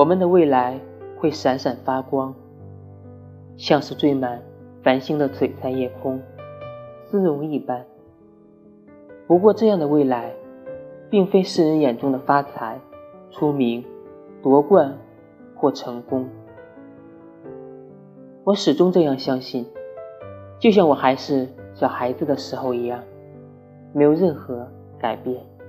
我们的未来会闪闪发光像是缀满繁星的璀璨夜空丝绒一般。不过这样的未来并非世人眼中的发财出名夺冠或成功。我始终这样相信就像我还是小孩子的时候一样没有任何改变。